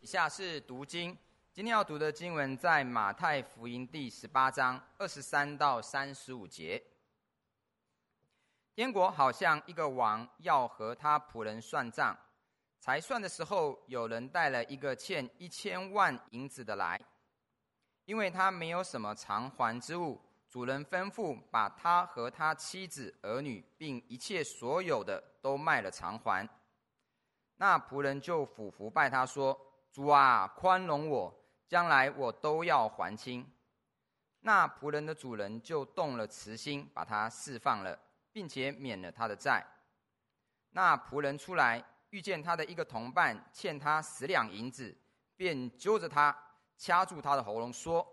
以下是读经，今天要读的经文在马太福音第十八章二十三到三十五节。天国好像一个王要和他仆人算账，才算的时候，有人带了一个欠一千万银子的来，因为他没有什么偿还之物，主人吩咐把他和他妻子儿女并一切所有的都卖了偿还。那仆人就俯伏拜他说。主啊，宽容我，将来我都要还清。那仆人的主人就动了慈心，把他释放了，并且免了他的债。那仆人出来，遇见他的一个同伴欠他十两银子，便揪着他，掐住他的喉咙，说：“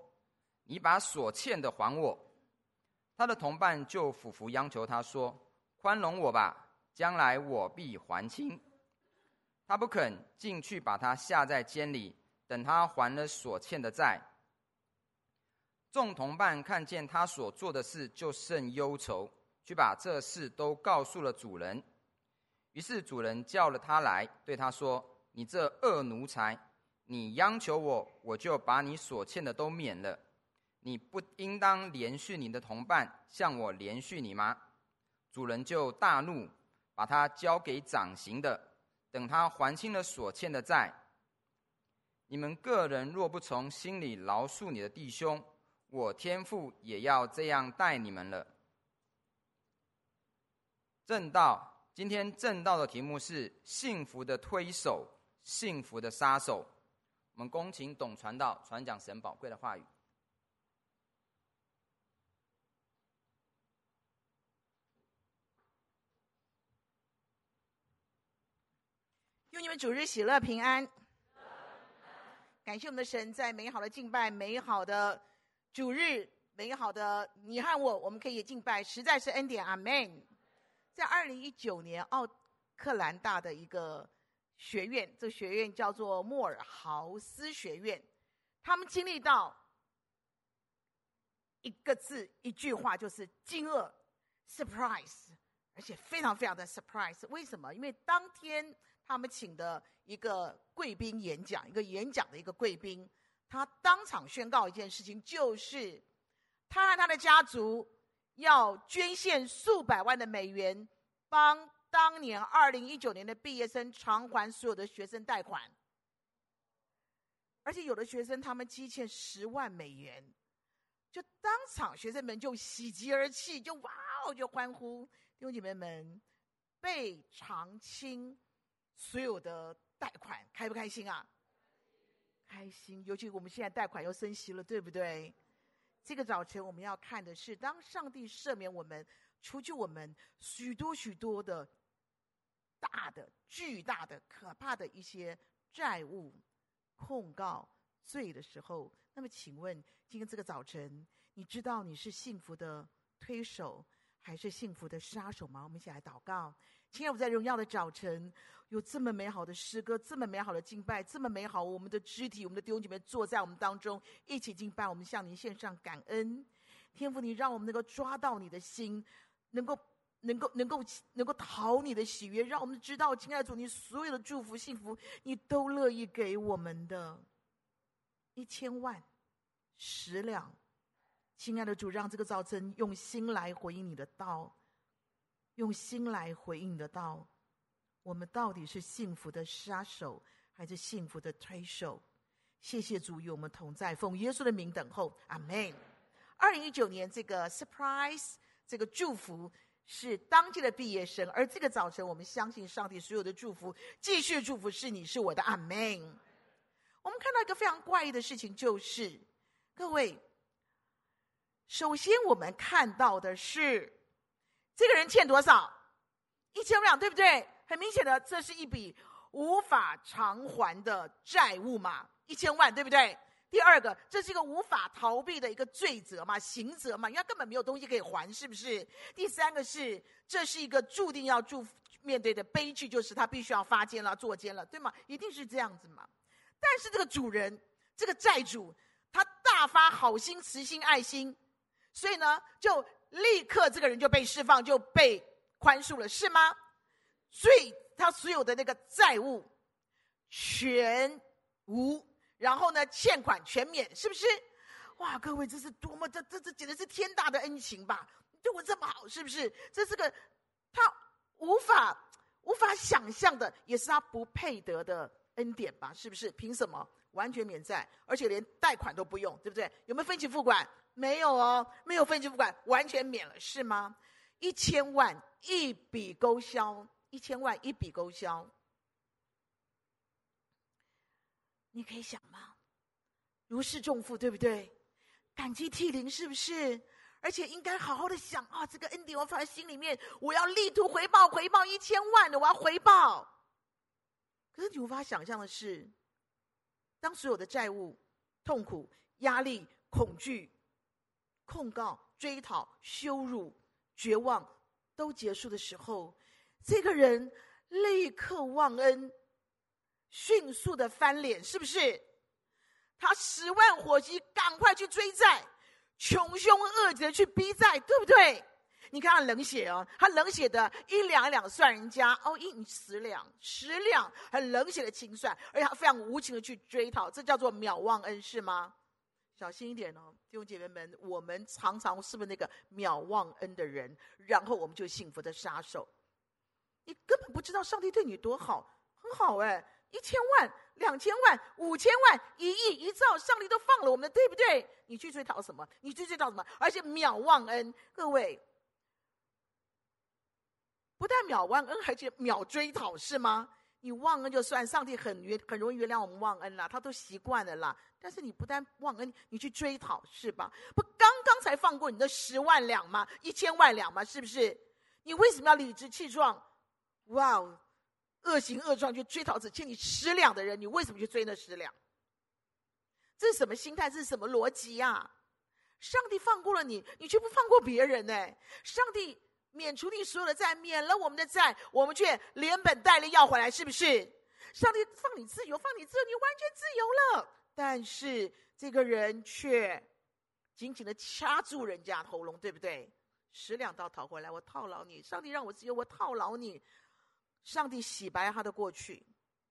你把所欠的还我。”他的同伴就俯伏央求他说：“宽容我吧，将来我必还清。”他不肯进去，把他下在监里，等他还了所欠的债。众同伴看见他所做的事，就甚忧愁，去把这事都告诉了主人。于是主人叫了他来，对他说：“你这恶奴才，你央求我，我就把你所欠的都免了。你不应当连续你的同伴，向我连续你吗？”主人就大怒，把他交给掌刑的。等他还清了所欠的债，你们个人若不从心里饶恕你的弟兄，我天父也要这样待你们了。正道，今天正道的题目是幸福的推手，幸福的杀手。我们恭请董传道传讲神宝贵的话语。祝你们主日喜乐平安。感谢我们的神，在美好的敬拜、美好的主日、美好的你和我，我们可以敬拜，实在是恩典。阿门。在二零一九年，奥克兰大的一个学院，这个学院叫做莫尔豪斯学院，他们经历到一个字、一句话，就是惊愕 （surprise），而且非常非常的 surprise。为什么？因为当天。他们请的一个贵宾演讲，一个演讲的一个贵宾，他当场宣告一件事情，就是他和他的家族要捐献数百万的美元，帮当年二零一九年的毕业生偿还所有的学生贷款，而且有的学生他们积欠十万美元，就当场学生们就喜极而泣，就哇哦，就欢呼，弟兄姐妹们被偿清。所有的贷款开不开心啊？开心，尤其我们现在贷款又升息了，对不对？这个早晨我们要看的是，当上帝赦免我们，除去我们许多许多的大的、巨大的、可怕的一些债务、控告、罪的时候，那么请问，今天这个早晨，你知道你是幸福的推手，还是幸福的杀手吗？我们一起来祷告。今天我在荣耀的早晨。有这么美好的诗歌，这么美好的敬拜，这么美好，我们的肢体，我们的弟兄姐妹坐在我们当中一起敬拜，我们向您献上感恩。天父，你让我们能够抓到你的心，能够能够能够能够讨你的喜悦，让我们知道，亲爱的主，你所有的祝福幸福，你都乐意给我们的。一千万，十两，亲爱的主，让这个早晨用心来回应你的道，用心来回应你的道。我们到底是幸福的杀手，还是幸福的推手？谢谢主与我们同在，奉耶稣的名等候，阿门。二零一九年这个 surprise，这个祝福是当届的毕业生，而这个早晨，我们相信上帝所有的祝福，继续祝福是你是我的，阿门。我们看到一个非常怪异的事情，就是各位，首先我们看到的是这个人欠多少？一千万，对不对？很明显的，这是一笔无法偿还的债务嘛，一千万，对不对？第二个，这是一个无法逃避的一个罪责嘛，刑责嘛，因为他根本没有东西可以还，是不是？第三个是，这是一个注定要住面对的悲剧，就是他必须要发监了、坐监了，对吗？一定是这样子嘛。但是这个主人，这个债主，他大发好心、慈心、爱心，所以呢，就立刻这个人就被释放，就被宽恕了，是吗？所以他所有的那个债务，全无，然后呢，欠款全免，是不是？哇，各位，这是多么这这这简直是天大的恩情吧？对我这么好，是不是？这是个他无法无法想象的，也是他不配得的恩典吧？是不是？凭什么完全免债，而且连贷款都不用，对不对？有没有分期付款？没有哦，没有分期付款，完全免了，是吗？一千万一笔勾销，一千万一笔勾销，你可以想吗？如释重负，对不对？感激涕零，是不是？而且应该好好的想啊，这个恩典我放在心里面，我要力图回报，回报一千万的，我要回报。可是你无法想象的是，当所有的债务、痛苦、压力、恐惧、控告、追讨、羞辱、绝望都结束的时候，这个人立刻忘恩，迅速的翻脸，是不是？他十万火急，赶快去追债，穷凶恶极的去逼债，对不对？你看他冷血哦，他冷血的一两一两算人家哦，一十两十两，很冷血的清算，而且他非常无情的去追讨，这叫做秒忘恩，是吗？小心一点哦，弟兄姐妹们，我们常常是不是那个秒忘恩的人？然后我们就幸福的杀手，你根本不知道上帝对你多好，很好哎。一千万、两千万、五千万、一亿、一兆，上帝都放了我们，对不对？你去追讨什么？你去追讨什么？而且秒忘恩，各位，不但秒忘恩，而且秒追讨，是吗？你忘恩就算，上帝很原很容易原谅我们忘恩啦，他都习惯了啦。但是你不但忘恩，你去追讨，是吧？不，刚刚才放过你的十万两吗？一千万两吗？是不是？你为什么要理直气壮？哇哦！恶行恶状去追讨只欠你十两的人，你为什么去追那十两？这是什么心态？这是什么逻辑呀？上帝放过了你，你却不放过别人呢？上帝免除你所有的债，免了我们的债，我们却连本带利要回来，是不是？上帝放你自由，放你自由，你完全自由了。但是这个人却紧紧的掐住人家喉咙，对不对？十两刀讨回来，我套牢你。上帝让我自由，我套牢你。上帝洗白他的过去，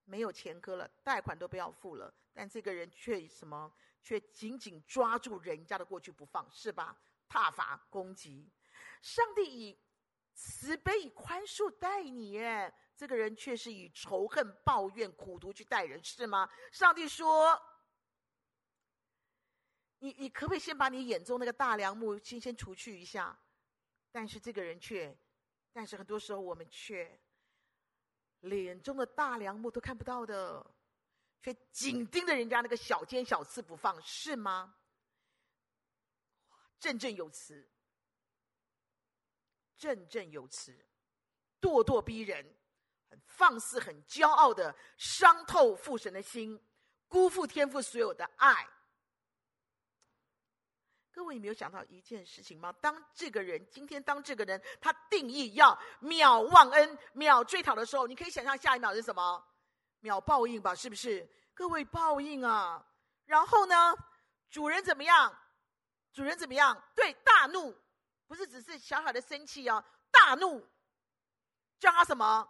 没有前科了，贷款都不要付了，但这个人却什么？却紧紧抓住人家的过去不放，是吧？挞伐攻击，上帝以慈悲、以宽恕待你，耶，这个人却是以仇恨、抱怨、苦毒去待人，是吗？上帝说：“你你可不可以先把你眼中那个大梁木先先除去一下？”但是这个人却，但是很多时候我们却。脸中的大梁木都看不到的，却紧盯着人家那个小尖小刺不放，是吗？振振有词，振振有词，咄咄逼人，很放肆、很骄傲的，伤透父神的心，辜负天父所有的爱。各位，你没有想到一件事情吗？当这个人今天，当这个人他定义要秒忘恩、秒追讨的时候，你可以想象下一秒是什么？秒报应吧，是不是？各位，报应啊！然后呢，主人怎么样？主人怎么样？对，大怒，不是只是小小的生气哦，大怒，叫他什么？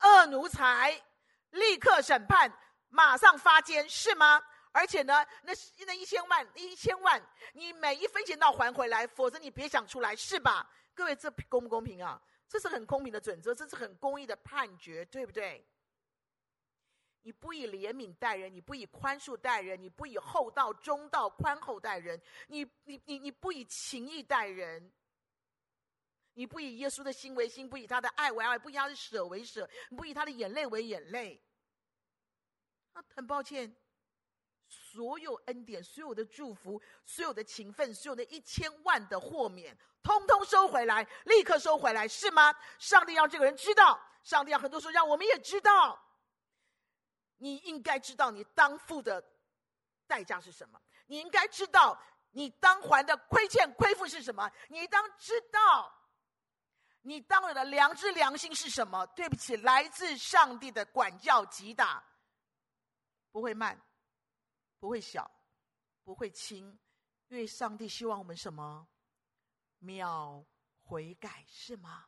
恶奴才，立刻审判，马上发监，是吗？而且呢，那那一千万，一千万，你每一分钱都要还回来，否则你别想出来，是吧？各位，这公不公平啊？这是很公平的准则，这是很公义的判决，对不对？你不以怜悯待人，你不以宽恕待人，你不以厚道、中道、宽厚待人，你你你你不以情义待人，你不以耶稣的心为心，不以他的爱为爱，不以他的舍为舍，不以他的眼泪为眼泪。啊，很抱歉。所有恩典、所有的祝福、所有的情分、所有的一千万的豁免，通通收回来，立刻收回来，是吗？上帝让这个人知道，上帝让很多时候让我们也知道，你应该知道你当付的代价是什么，你应该知道你当还的亏欠亏负是什么，你当知道你当有的良知良心是什么。对不起，来自上帝的管教击打不会慢。不会小，不会轻，因为上帝希望我们什么？秒悔改，是吗？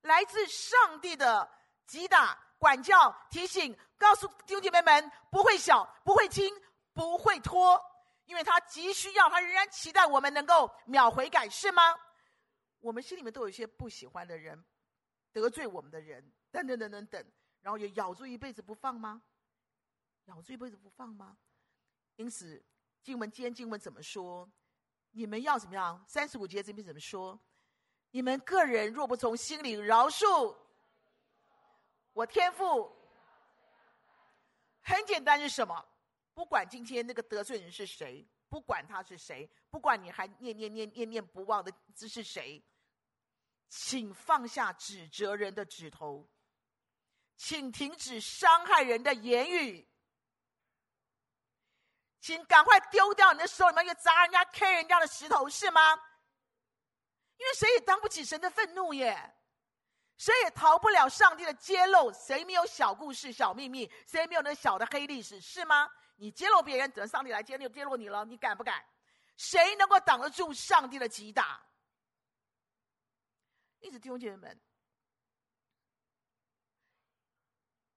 来自上帝的击打管教、提醒，告诉弟兄姐妹们，不会小，不会轻，不会拖，因为他急需要，他仍然期待我们能够秒悔改，是吗？我们心里面都有一些不喜欢的人，得罪我们的人，等等等等等，然后也咬住一辈子不放吗？咬住一辈子不放吗？因此，经文今天经文怎么说？你们要怎么样？三十五节这边怎么说？你们个人若不从心里饶恕，我天父，很简单是什么？不管今天那个得罪人是谁，不管他是谁，不管你还念念念念念不忘的这是谁，请放下指责人的指头，请停止伤害人的言语，请赶快丢掉你的手里面一个砸人家、K 人家的石头，是吗？因为谁也当不起神的愤怒耶。谁也逃不了上帝的揭露，谁没有小故事、小秘密？谁没有那小的黑历史？是吗？你揭露别人，等上帝来揭露揭露你了，你敢不敢？谁能够挡得住上帝的击打？一直，弟兄姐妹们，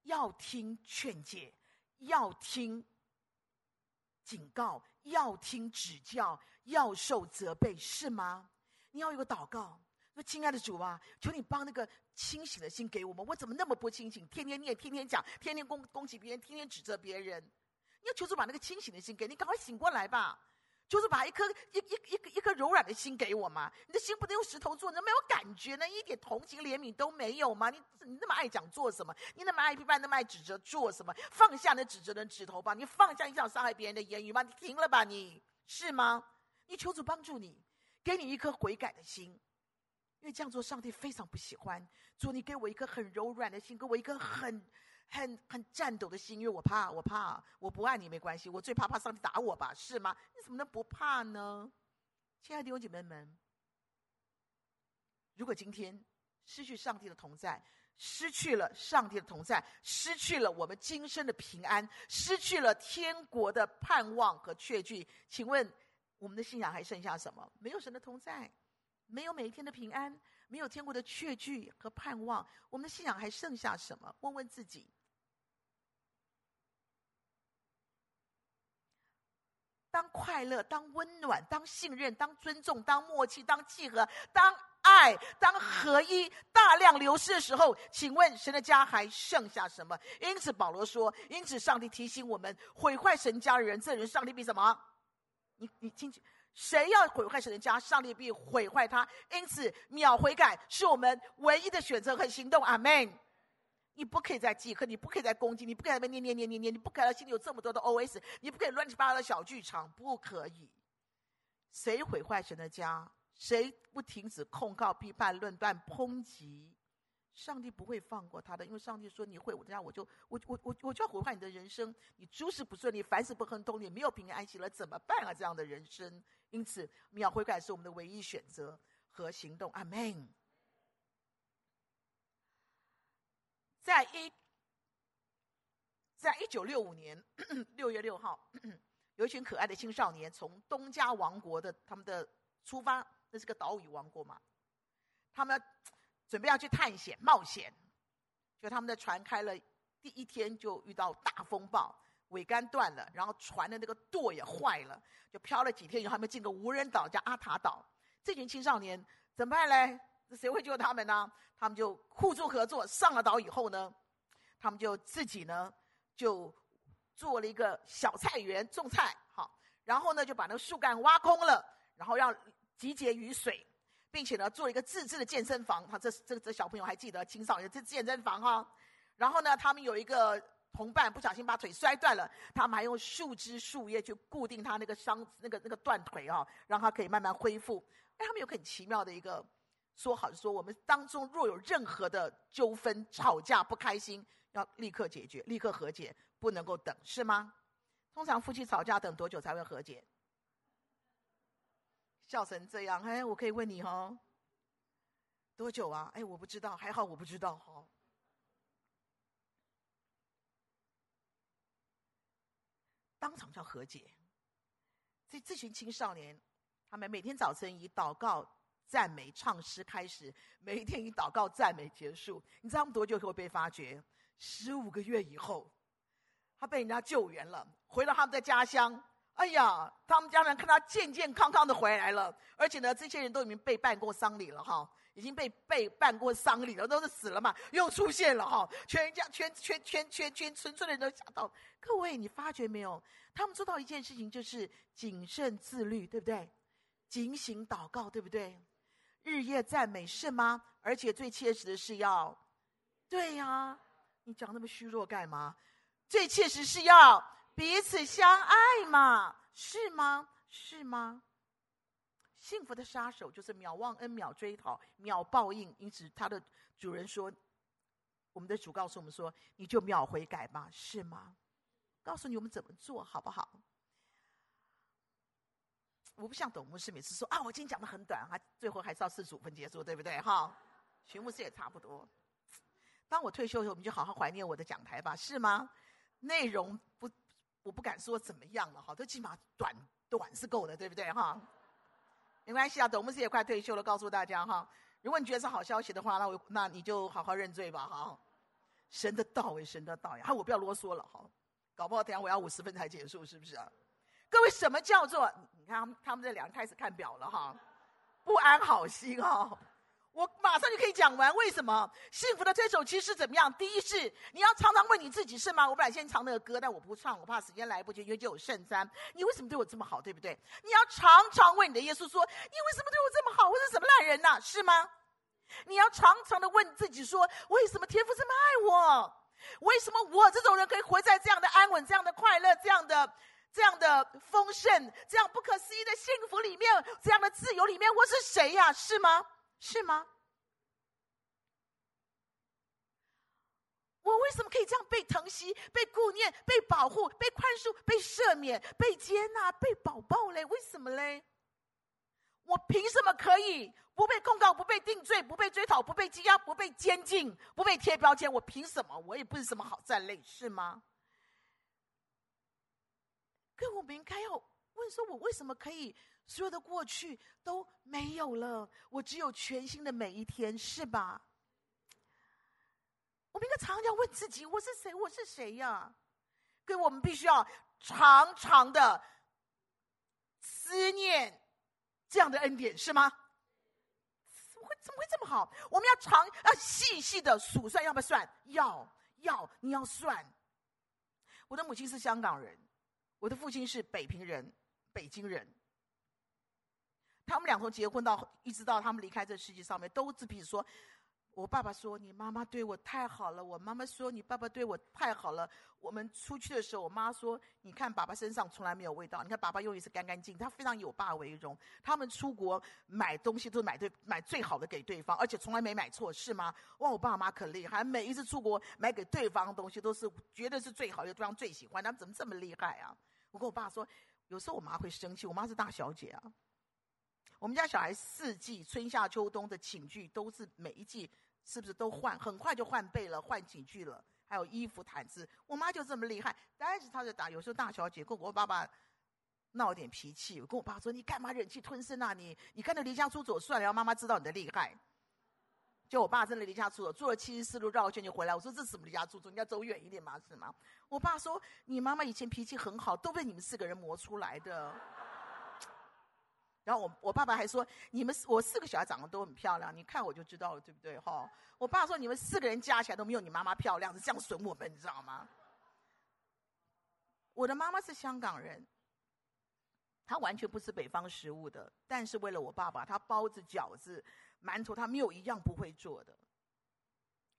要听劝诫，要听警告，要听指教，要受责备，是吗？你要有个祷告。说：“亲爱的主啊，求你帮那个清醒的心给我们。我怎么那么不清醒？天天念，天天讲，天天攻攻击别人，天天指责别人。你要求主把那个清醒的心给你，赶快醒过来吧！求主把一颗一一一个一颗柔软的心给我嘛。你的心不能用石头做，你没有感觉呢，一点同情怜悯都没有吗？你你那么爱讲做什么？你那么爱批判，那么爱指责做什么？放下那指责的指头吧！你放下你想伤害别人的言语吧！你停了吧！你是吗？你求主帮助你，给你一颗悔改的心。”因为这样做，上帝非常不喜欢。主，你给我一颗很柔软的心，给我一颗很、很、很颤抖的心，因为我怕，我怕，我不爱你没关系，我最怕怕上帝打我吧，是吗？你怎么能不怕呢？亲爱的弟兄姐妹们，如果今天失去上帝的同在，失去了上帝的同在，失去了我们今生的平安，失去了天国的盼望和确据，请问我们的信仰还剩下什么？没有神的同在。没有每一天的平安，没有天国的确据和盼望，我们的信仰还剩下什么？问问自己。当快乐，当温暖，当信任，当尊重，当默契，当契合，当爱，当合一，大量流失的时候，请问神的家还剩下什么？因此保罗说：“因此上帝提醒我们，毁坏神家的人，这人上帝比什么？你你进去。”谁要毁坏神的家，上帝必毁坏他。因此，秒悔改是我们唯一的选择和行动。阿门。你不可以再记恨，你不可以再攻击，你不可以再念念念念念，你不可以心里有这么多的 OS，你不可以乱七八糟的小剧场，不可以。谁毁坏神的家？谁不停止控告、批判、论断、抨击？上帝不会放过他的，因为上帝说：“你毁我的家，我就我我我我就要毁坏你的人生。你诸事不顺利，凡事不亨通，你没有平安安息了，怎么办啊？这样的人生。”因此，秒悔改是我们的唯一选择和行动。阿门。在一，在一九六五年六月六号，有一群可爱的青少年从东加王国的他们的出发，那是个岛屿王国嘛，他们准备要去探险冒险，就他们的船开了第一天就遇到大风暴。桅杆断了，然后船的那个舵也坏了，就漂了几天以后，还没进个无人岛叫阿塔岛。这群青少年怎么办嘞？谁会救他们呢？他们就互助合作，上了岛以后呢，他们就自己呢就做了一个小菜园种菜，好，然后呢就把那个树干挖空了，然后让集结雨水，并且呢做一个自制的健身房。他这这这小朋友还记得青少年这健身房哈，然后呢他们有一个。同伴不小心把腿摔断了，他们还用树枝树叶去固定他那个伤那个那个断腿啊，让他可以慢慢恢复。哎，他们有很奇妙的一个说好，说我们当中若有任何的纠纷、吵架、不开心，要立刻解决，立刻和解，不能够等，是吗？通常夫妻吵架等多久才会和解？笑成这样，哎，我可以问你哦，多久啊？哎，我不知道，还好我不知道哈。当场就要和解。这这群青少年，他们每天早晨以祷告、赞美、唱诗开始，每一天以祷告、赞美结束。你知道他们多久会被发觉？十五个月以后，他被人家救援了，回到他们的家乡。哎呀，他们家人看他健健康康的回来了，而且呢，这些人都已经被办过丧礼了哈，已经被被办过丧礼了，都是死了嘛，又出现了哈，全家全全全全全村村的人都吓到。各位，你发觉没有？他们做到一件事情，就是谨慎自律，对不对？警醒祷告，对不对？日夜赞美，是吗？而且最切实的是要，对呀、你讲那么虚弱干嘛？最切实是要彼此相爱嘛，是吗？是吗？幸福的杀手就是秒忘恩、秒追讨、秒报应。因此，他的主人说：“我们的主告诉我们说，你就秒悔改吧，是吗？”告诉你我们怎么做好不好？我不像董牧师每次说啊，我今天讲的很短，还最后还是要四十五分结束，对不对？哈，徐牧师也差不多。当我退休以后，我们就好好怀念我的讲台吧，是吗？内容，我不敢说怎么样了，哈，都起码短短是够的，对不对？哈，没关系啊，董牧师也快退休了，告诉大家哈，如果你觉得是好消息的话，那我那你就好好认罪吧，哈。神的道为神的道呀，哈，我不要啰嗦了，哈，搞不好等下我要五十分才结束，是不是啊？各位，什么叫做？你看他们他们这两人开始看表了，哈，不安好心，哈。我马上就可以讲完，为什么幸福的推手其实怎么样？第一是你要常常问你自己，是吗？我本来先唱那个歌，但我不唱，我怕时间来不及，因为就有圣餐。你为什么对我这么好，对不对？你要常常问你的耶稣说，你为什么对我这么好？我是什么烂人呐、是吗？你要常常的问自己说，为什么天父这么爱我？为什么我这种人可以活在这样的安稳、这样的快乐、这样的、这样的丰盛、这样不可思议的幸福里面、这样的自由里面？我是谁呀？是吗？是吗？我为什么可以这样被疼惜、被顾念、被保护、被宽恕、被赦免、被接纳、被宝宝嘞？为什么嘞？我凭什么可以不被控告、不被定罪、不被追讨、不被羁押、不被监禁、不被贴标签？我凭什么？我也不是什么好战类，是吗？可我们应该要问说：我为什么可以？所有的过去都没有了，我只有全新的每一天，是吧？我们应该常常问自己：我是谁？我是谁呀？跟我们必须要常常的思念这样的恩典，是吗？怎么会怎么会这么好？我们要常要细细的数算，要不要算？要要，你要算。我的母亲是香港人，我的父亲是北平人，北京人。他们俩从结婚到一直到他们离开这世界上面，都自彼此说：“我爸爸说你妈妈对我太好了，我妈妈说你爸爸对我太好了。我们出去的时候，我妈说：你看爸爸身上从来没有味道，你看爸爸永远是干干净，他非常以我爸为荣。他们出国买东西都买对买最好的给对方，而且从来没买错，是吗？哇，我爸妈可厉害，每一次出国买给对方的东西都是绝对是最好的，对方最喜欢。他们怎么这么厉害啊？我跟我爸说，有时候我妈会生气，我妈是大小姐啊。”我们家小孩四季春夏秋冬的寝具都是每一季是不是都换？很快就换被了，换寝具了，还有衣服毯子。我妈就这么厉害，但是她在打。有时候大小姐跟我爸爸闹点脾气，我跟我爸说：“你干嘛忍气吞声啊？你你干脆离家出走算了，让妈妈知道你的厉害。”就我爸真的离家出走，坐了七十四路绕圈就回来。我说：“这是什么离家出走？你要走远一点嘛，是吗？”我爸说：“你妈妈以前脾气很好，都被你们四个人磨出来的。”然后我我爸爸还说，你们我四个小孩长得都很漂亮，你看我就知道了，对不对？哈，我爸说你们四个人加起来都没有你妈妈漂亮，是这样损我们，你知道吗？我的妈妈是香港人，她完全不吃北方食物的，但是为了我爸爸，她包子、饺子、馒头，她没有一样不会做的。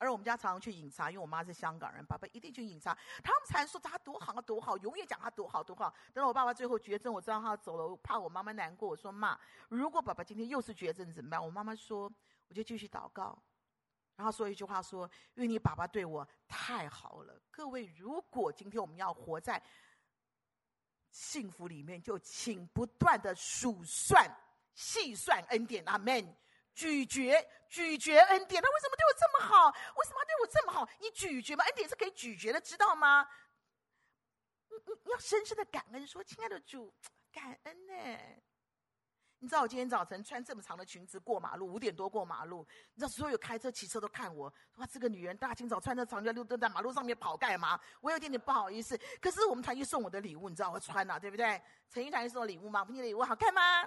而我们家常常去饮茶，因为我妈是香港人，爸爸一定去饮茶。他们才说他多好啊多好，永远讲他多好多好。等到我爸爸最后绝症，我知道他走了，我怕我妈妈难过。我说妈，如果爸爸今天又是绝症怎么办？我妈妈说，我就继续祷告，然后说一句话说，因为你爸爸对我太好了。各位，如果今天我们要活在幸福里面，就请不断的数算、细算恩典。阿门。咀嚼，咀嚼恩典，他为什么对我这么好？为什么他对我这么好？你咀嚼吗？恩典是可以咀嚼的，知道吗？你你你要深深的感恩，说：“亲爱的主，感恩呢。你知道我今天早晨穿这么长的裙子过马路，五点多过马路，你知道所有开车骑车都看我，哇，这个女人大清早穿着长脚溜都在马路上面跑干嘛？我有点点不好意思。可是我们团契送我的礼物，你知道我穿了、对不对？成员团送的礼物吗？你的礼物好看吗？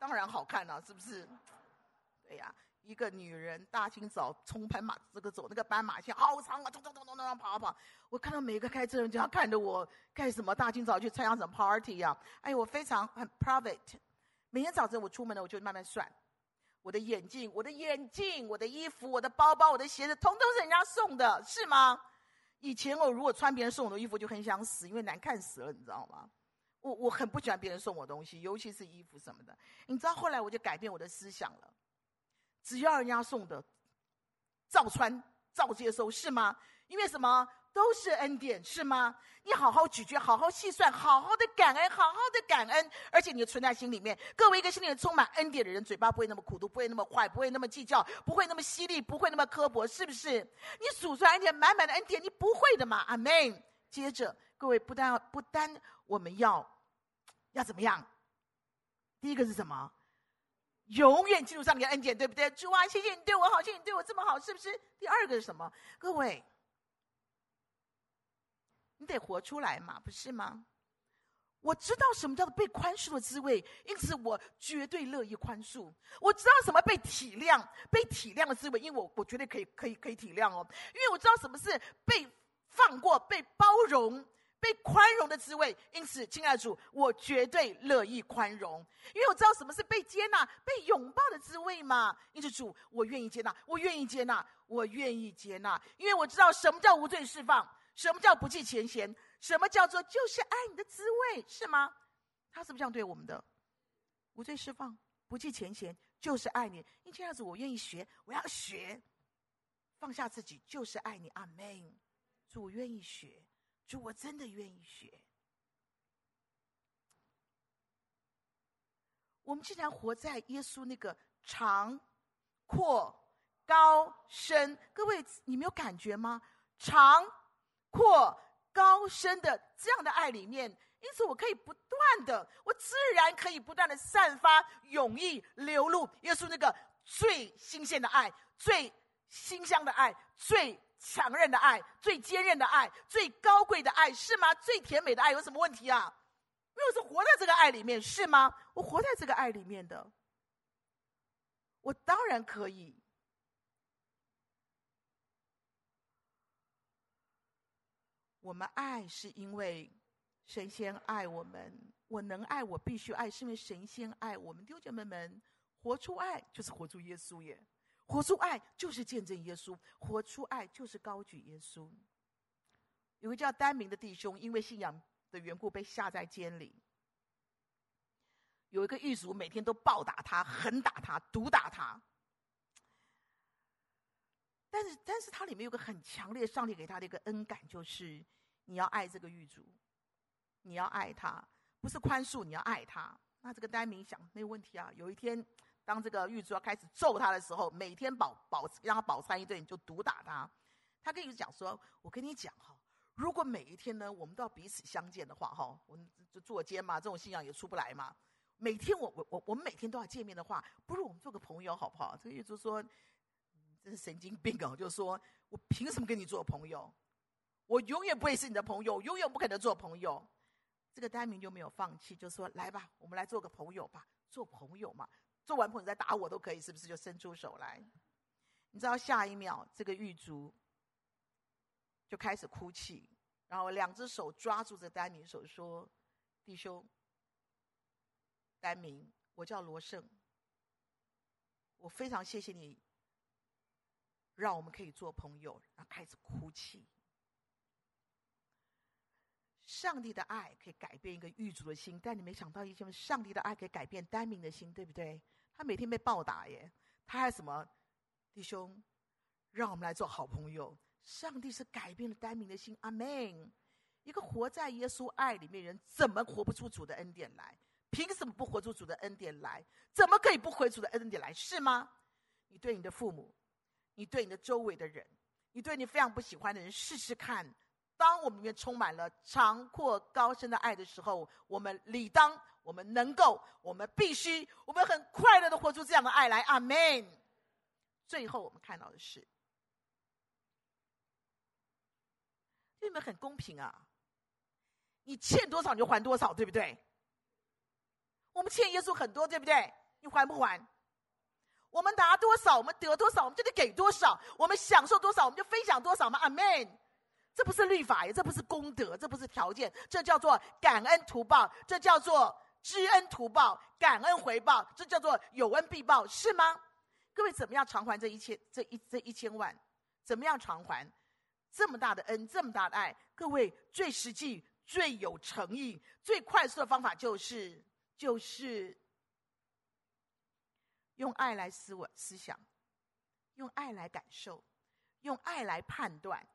当然好看了、是不是？对呀、一个女人大清早冲斑马这个走那个斑马线好长啊，咚咚咚咚咚咚跑啊跑。我看到每一个开车人就要看着我干什么？大清早去参加什么 party 呀、啊？哎，我非常很 private。每天早晨我出门了，我就慢慢算，我的眼镜、我的眼镜、我的衣服、我的包包、我的鞋子，统统是人家送的，是吗？以前我如果穿别人送我的衣服，就很想死，因为难看死了，你知道吗？我我很不喜欢别人送我东西，尤其是衣服什么的。你知道后来我就改变我的思想了，只要人家送的，照穿、照接收，是吗？因为什么？都是恩典，是吗？你好好咀嚼，好好细算，好好的感恩，好好的感恩，而且你存在心里面。各位一个心里面充满恩典的人，嘴巴不会那么苦毒，不会那么坏，不会那么计较，不会那么犀利，不会那么刻薄，是不是？你数出来恩典，满满的恩典，你不会的嘛？阿门。接着，各位不但不单我们要要怎么样？第一个是什么？永远记录上你的恩典，对不对？主啊，谢谢你对我好，谢谢你对我这么好，是不是？第二个是什么？各位。你得活出来嘛，不是吗？我知道什么叫做被宽恕的滋味，因此我绝对乐意宽恕。我知道什么被体谅、被体谅的滋味，因为我我绝对可以、可以、可以体谅哦。因为我知道什么是被放过、被包容、被宽容的滋味，因此，亲爱的主，我绝对乐意宽容。因为我知道什么是被接纳、被拥抱的滋味嘛，因此，主，我愿意接纳，我愿意接纳，我愿意接纳。因为我知道什么叫无罪释放。什么叫不计前嫌？什么叫做就是爱你的滋味？是吗？他是不是这样对我们的？无罪释放，不计前嫌，就是爱你。因为这样子，我愿意学，我要学，放下自己，就是爱你。阿门。主，愿意学，主，我真的愿意学。我们竟然活在耶稣那个长、阔、高、深，各位，你没有感觉吗？长。阔高深的这样的爱里面，因此我可以不断的，我自然可以不断的散发勇毅流露耶稣那个最新鲜的爱、最馨香的爱、最强韧的爱、最坚韧的爱、最高贵的爱，是吗？最甜美的爱有什么问题啊？因为我是活在这个爱里面，是吗？我活在这个爱里面的，我当然可以。我们爱是因为神仙爱我们，我能爱，我必须爱，是因为神仙爱我们。弟兄姐妹们，活出爱就是活出耶稣耶，活出爱就是见证耶稣，活出爱就是高举耶稣。有个叫丹名的弟兄，因为信仰的缘故被下在监里，有一个狱卒每天都暴打他，狠打他，毒打他。但是，但是他里面有个很强烈，上帝给他的一个恩感，就是。你要爱这个狱卒，你要爱他，不是宽恕，你要爱他。那这个丹名想没有问题啊。有一天，当这个狱卒要开始揍他的时候，每天饱饱让他饱餐一顿，你就毒打他。他跟你讲说：“我跟你讲哈，如果每一天呢，我们都要彼此相见的话，哈，我们就坐监嘛，这种信仰也出不来嘛。每天我我我我们每天都要见面的话，不如我们做个朋友好不好？”这个狱卒说：“这是神经病哦，就是说我凭什么跟你做朋友？”我永远不会是你的朋友，永远不可能做朋友。这个丹明就没有放弃，就说：“来吧，我们来做个朋友吧，做朋友嘛。做完朋友再打我都可以，是不是？”就伸出手来。你知道，下一秒这个狱卒就开始哭泣，然后两只手抓住这丹明手说：“弟兄，丹明，我叫罗胜，我非常谢谢你，让我们可以做朋友。”然后开始哭泣。上帝的爱可以改变一个狱卒的心，但你没想到一件，上帝的爱可以改变丹明的心，对不对？他每天被暴打耶，他还什么？弟兄，让我们来做好朋友。上帝是改变了单名的心，阿门。一个活在耶稣爱里面人，怎么活不出主的恩典来？凭什么不活出主的恩典来？怎么可以不回主的恩典来？是吗？你对你的父母，你对你的周围的人，你对你非常不喜欢的人，试试看。当我们里面充满了长阔高深的爱的时候，我们理当，我们能够，我们必须，我们很快乐的活出这样的爱来。阿门。最后我们看到的是，你们很公平啊！你欠多少你就还多少，对不对？我们欠耶稣很多，对不对？你还不还？我们拿多少，我们得多少，我们就得给多少；我们享受多少，我们就分享多少嘛。阿门。这不是律法，也这不是功德，这不是条件，这叫做感恩图报，这叫做知恩图报，感恩回报，这叫做有恩必报，是吗？各位怎么样偿还这一千这一这一千万？怎么样偿还这么大的恩，这么大的爱？各位最实际、最有诚意、最快速的方法就是就是用爱来思我思想，用爱来感受，用爱来判断，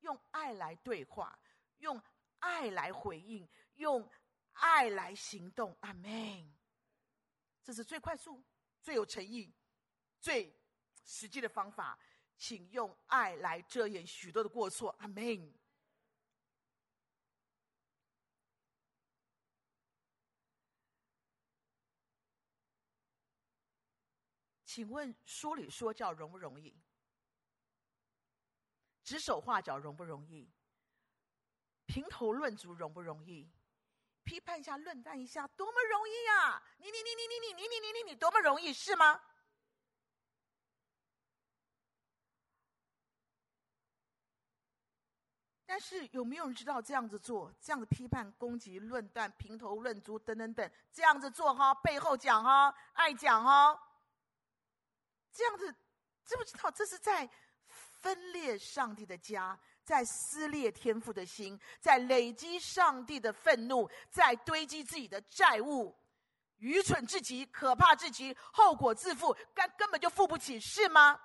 用爱来对话，用爱来回应，用爱来行动。阿门。这是最快速、最有诚意。最实际的方法，请用爱来遮掩许多的过错。阿门。请问书里说教容不容易？指手画脚容不容易？评头论足容不容易？批判一下、论断一下，多么容易呀！你你你你你你你你你你你多么容易，是吗？但是有没有人知道这样子做，这样子批判、攻击、论断、评头论足等等等，这样子做哈，背后讲哈，爱讲哈，这样子知不知道？这是在分裂上帝的家，在撕裂天父的心，在累积上帝的愤怒，在堆积自己的债务，愚蠢至极，可怕至极，后果自负，根根本就付不起，是吗？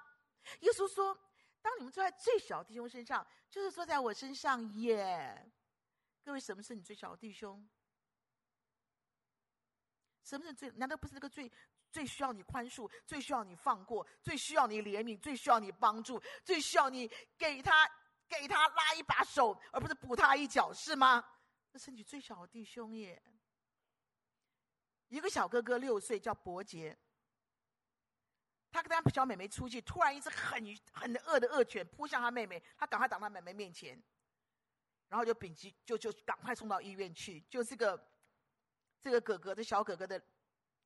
耶稣说。当你们坐在最小弟兄身上，就是坐在我身上耶。各位，什么是你最小的弟兄？什么是最？难道不是那个最最需要你宽恕、最需要你放过、最需要你怜悯、最需要你帮助、最需要你给他给他拉一把手，而不是补他一脚，是吗？这是你最小的弟兄耶。一个小哥哥六岁，叫伯杰。他跟他小妹妹出去，突然一只很很恶的恶犬扑向他妹妹，他赶快挡在妹妹面前，然后就紧急就就赶快送到医院去。就这个这个哥哥这小哥哥的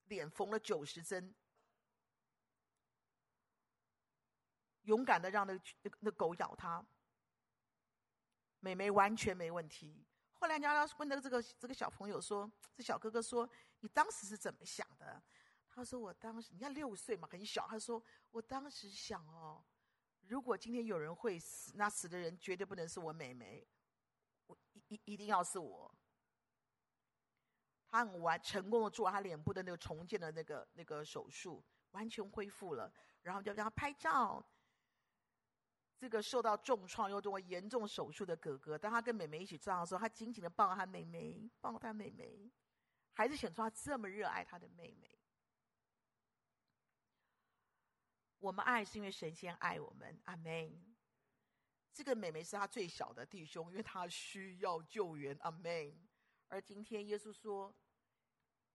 脸缝了九十针，勇敢的让那那那狗咬他，美眉完全没问题。后来人家问那个这个这个小朋友说，这小哥哥说：“你当时是怎么想的？”他说：“我当时，你看六岁嘛，很小。他说，我当时想哦，如果今天有人会死，那死的人绝对不能是我美眉，我一一一定要是我。他很完成功的做他脸部的那个重建的那个那个手术，完全恢复了，然后就让他拍照。这个受到重创又多么严重手术的哥哥，当他跟妹妹一起照的时候，他紧紧的抱他妹妹，抱他妹妹，还是显出他这么热爱他的妹妹。”我们爱是因为神仙爱我们，阿门。这个妹妹是他最小的弟兄，因为他需要救援，阿门。而今天耶稣说：“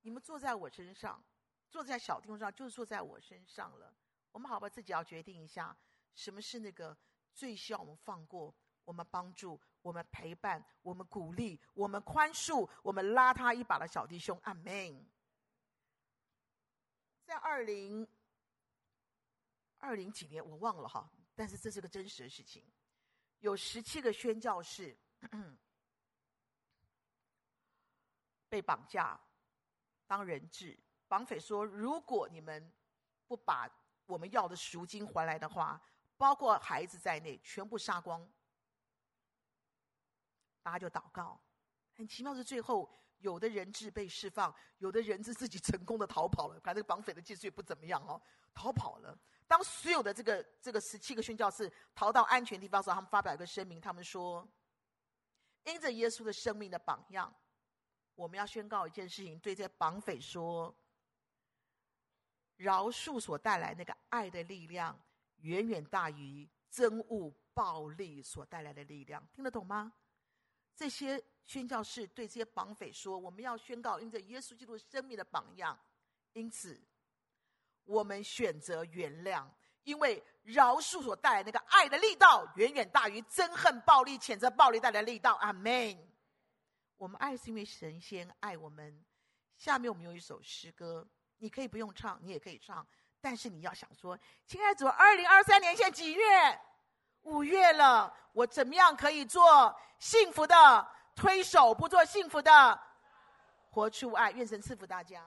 你们坐在我身上，坐在小弟兄上，就是坐在我身上了。”我们好吧，自己要决定一下，什么是那个最需要我们放过、我们帮助、我们陪伴、我们鼓励、我们宽恕、我们拉他一把的小弟兄，阿门。在二零。二零几年我忘了哈，但是这是个真实的事情。有十七个宣教士 被绑架当人质，绑匪说：“如果你们不把我们要的赎金还来的话，包括孩子在内，全部杀光。”大家就祷告。很奇妙的是，最后有的人质被释放，有的人质自己成功的逃跑了。反正绑匪的技术也不怎么样哦，逃跑了。当所有的这个这个十七个宣教士逃到安全地方的时候，他们发表一个声明，他们说：“因着耶稣的生命的榜样，我们要宣告一件事情，对这些绑匪说：饶恕所带来那个爱的力量，远远大于憎恶暴力所带来的力量。听得懂吗？这些宣教士对这些绑匪说：“我们要宣告，因着耶稣基督生命的榜样，因此我们选择原谅，因为饶恕所带来那个爱的力道，远远大于憎恨、暴力、谴责暴力带来的力道。”阿门。我们爱是因为神仙爱我们。下面我们有一首诗歌，你可以不用唱，你也可以唱，但是你要想说：“亲爱的主，二零二三年现在几月？五月了，我怎么样可以做幸福的推手，不做幸福的活出爱？”愿神赐福大家。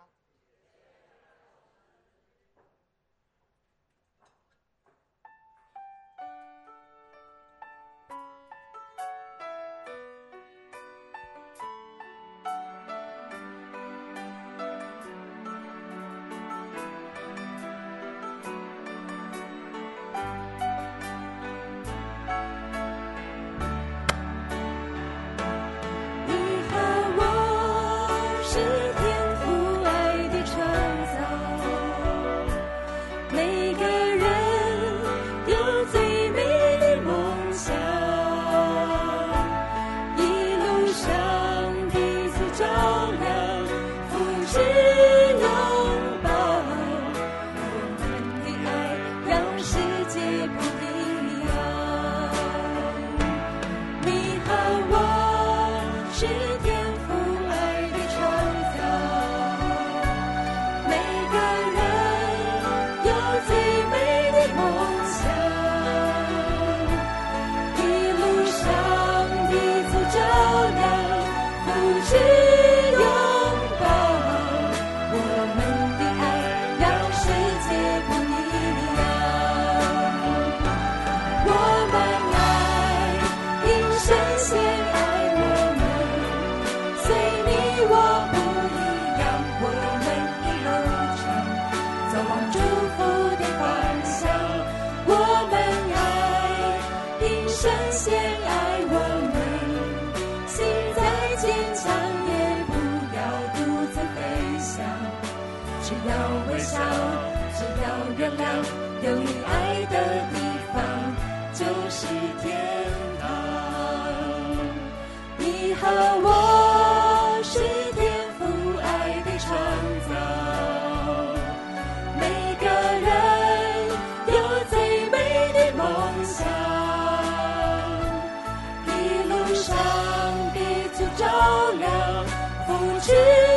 原谅有你爱的地方就是天堂。你和我是天赋爱的创造每个人有最美的梦想一路上彼此照亮扶持